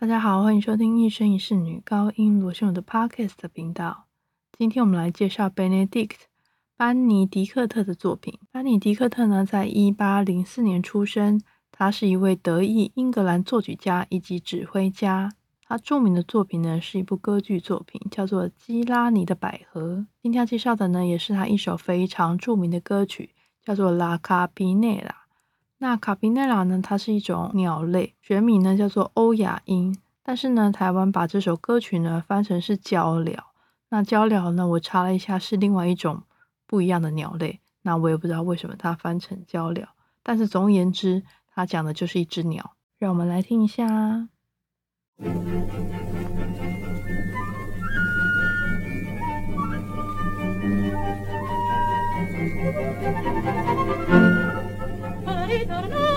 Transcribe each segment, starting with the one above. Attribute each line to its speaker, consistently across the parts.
Speaker 1: 大家好，欢迎收听一生一世女高音罗秀的 Podcast 频道。今天我们来介绍 Benedict 班尼迪克特的作品。班尼迪克特呢，在一八零四年出生，他是一位德裔英格兰作曲家以及指挥家。他著名的作品呢，是一部歌剧作品，叫做《基拉尼的百合》。今天要介绍的呢，也是他一首非常著名的歌曲，叫做《拉卡比内拉》。那卡比内拉呢？它是一种鸟类，学名呢叫做欧亚鹰。但是呢，台湾把这首歌曲呢翻成是鹪鹩。那鹪鹩呢，我查了一下，是另外一种不一样的鸟类。那我也不知道为什么它翻成鹪鹩。但是总而言之，它讲的就是一只鸟。让我们来听一下。no, no, no.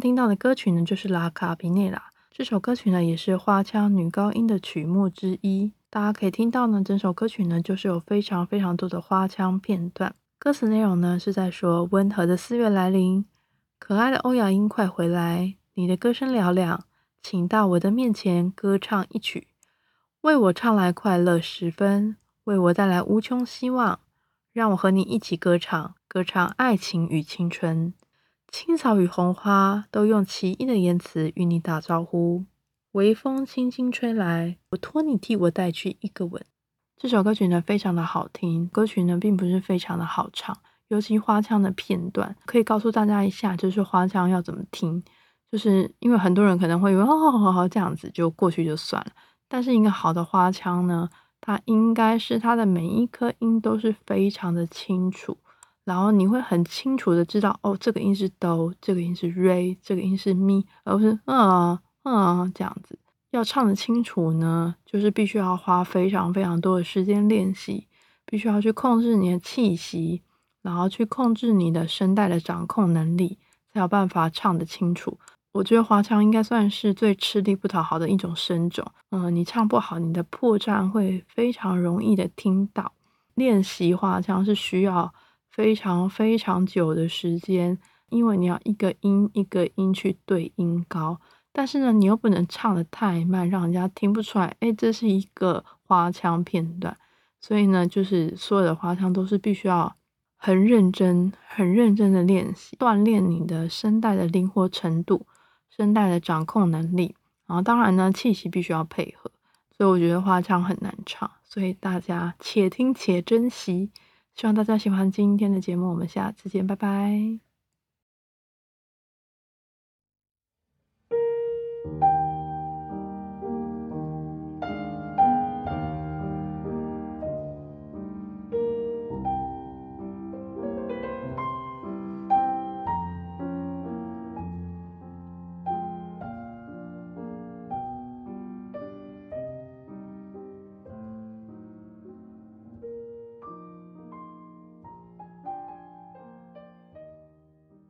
Speaker 1: 听到的歌曲呢，就是《拉卡皮内拉》这首歌曲呢，也是花腔女高音的曲目之一。大家可以听到呢，整首歌曲呢，就是有非常非常多的花腔片段。歌词内容呢，是在说温和的四月来临，可爱的欧亚鹰快回来，你的歌声嘹亮，请到我的面前歌唱一曲，为我唱来快乐时分，为我带来无穷希望，让我和你一起歌唱，歌唱爱情与青春。青草与红花都用奇异的言辞与你打招呼。微风轻轻吹来，我托你替我带去一个吻。这首歌曲呢，非常的好听。歌曲呢，并不是非常的好唱，尤其花腔的片段，可以告诉大家一下，就是花腔要怎么听。就是因为很多人可能会以为哦，好好这样子就过去就算了。但是一个好的花腔呢，它应该是它的每一颗音都是非常的清楚。然后你会很清楚的知道，哦，这个音是哆，这个音是 re，这个音是咪，而不是嗯嗯这样子。要唱得清楚呢，就是必须要花非常非常多的时间练习，必须要去控制你的气息，然后去控制你的声带的掌控能力，才有办法唱得清楚。我觉得花腔应该算是最吃力不讨好的一种声种。嗯，你唱不好，你的破绽会非常容易的听到。练习花腔是需要非常非常久的时间，因为你要一个音一个音去对音高，但是呢，你又不能唱的太慢，让人家听不出来。哎，这是一个花腔片段。所以呢，就是所有的花腔都是必须要很认真、很认真的练习，锻炼你的声带的灵活程度。声带的掌控能力，然后当然呢，气息必须要配合，所以我觉得花腔很难唱，所以大家且听且珍惜。希望大家喜欢今天的节目，我们下次见，拜拜。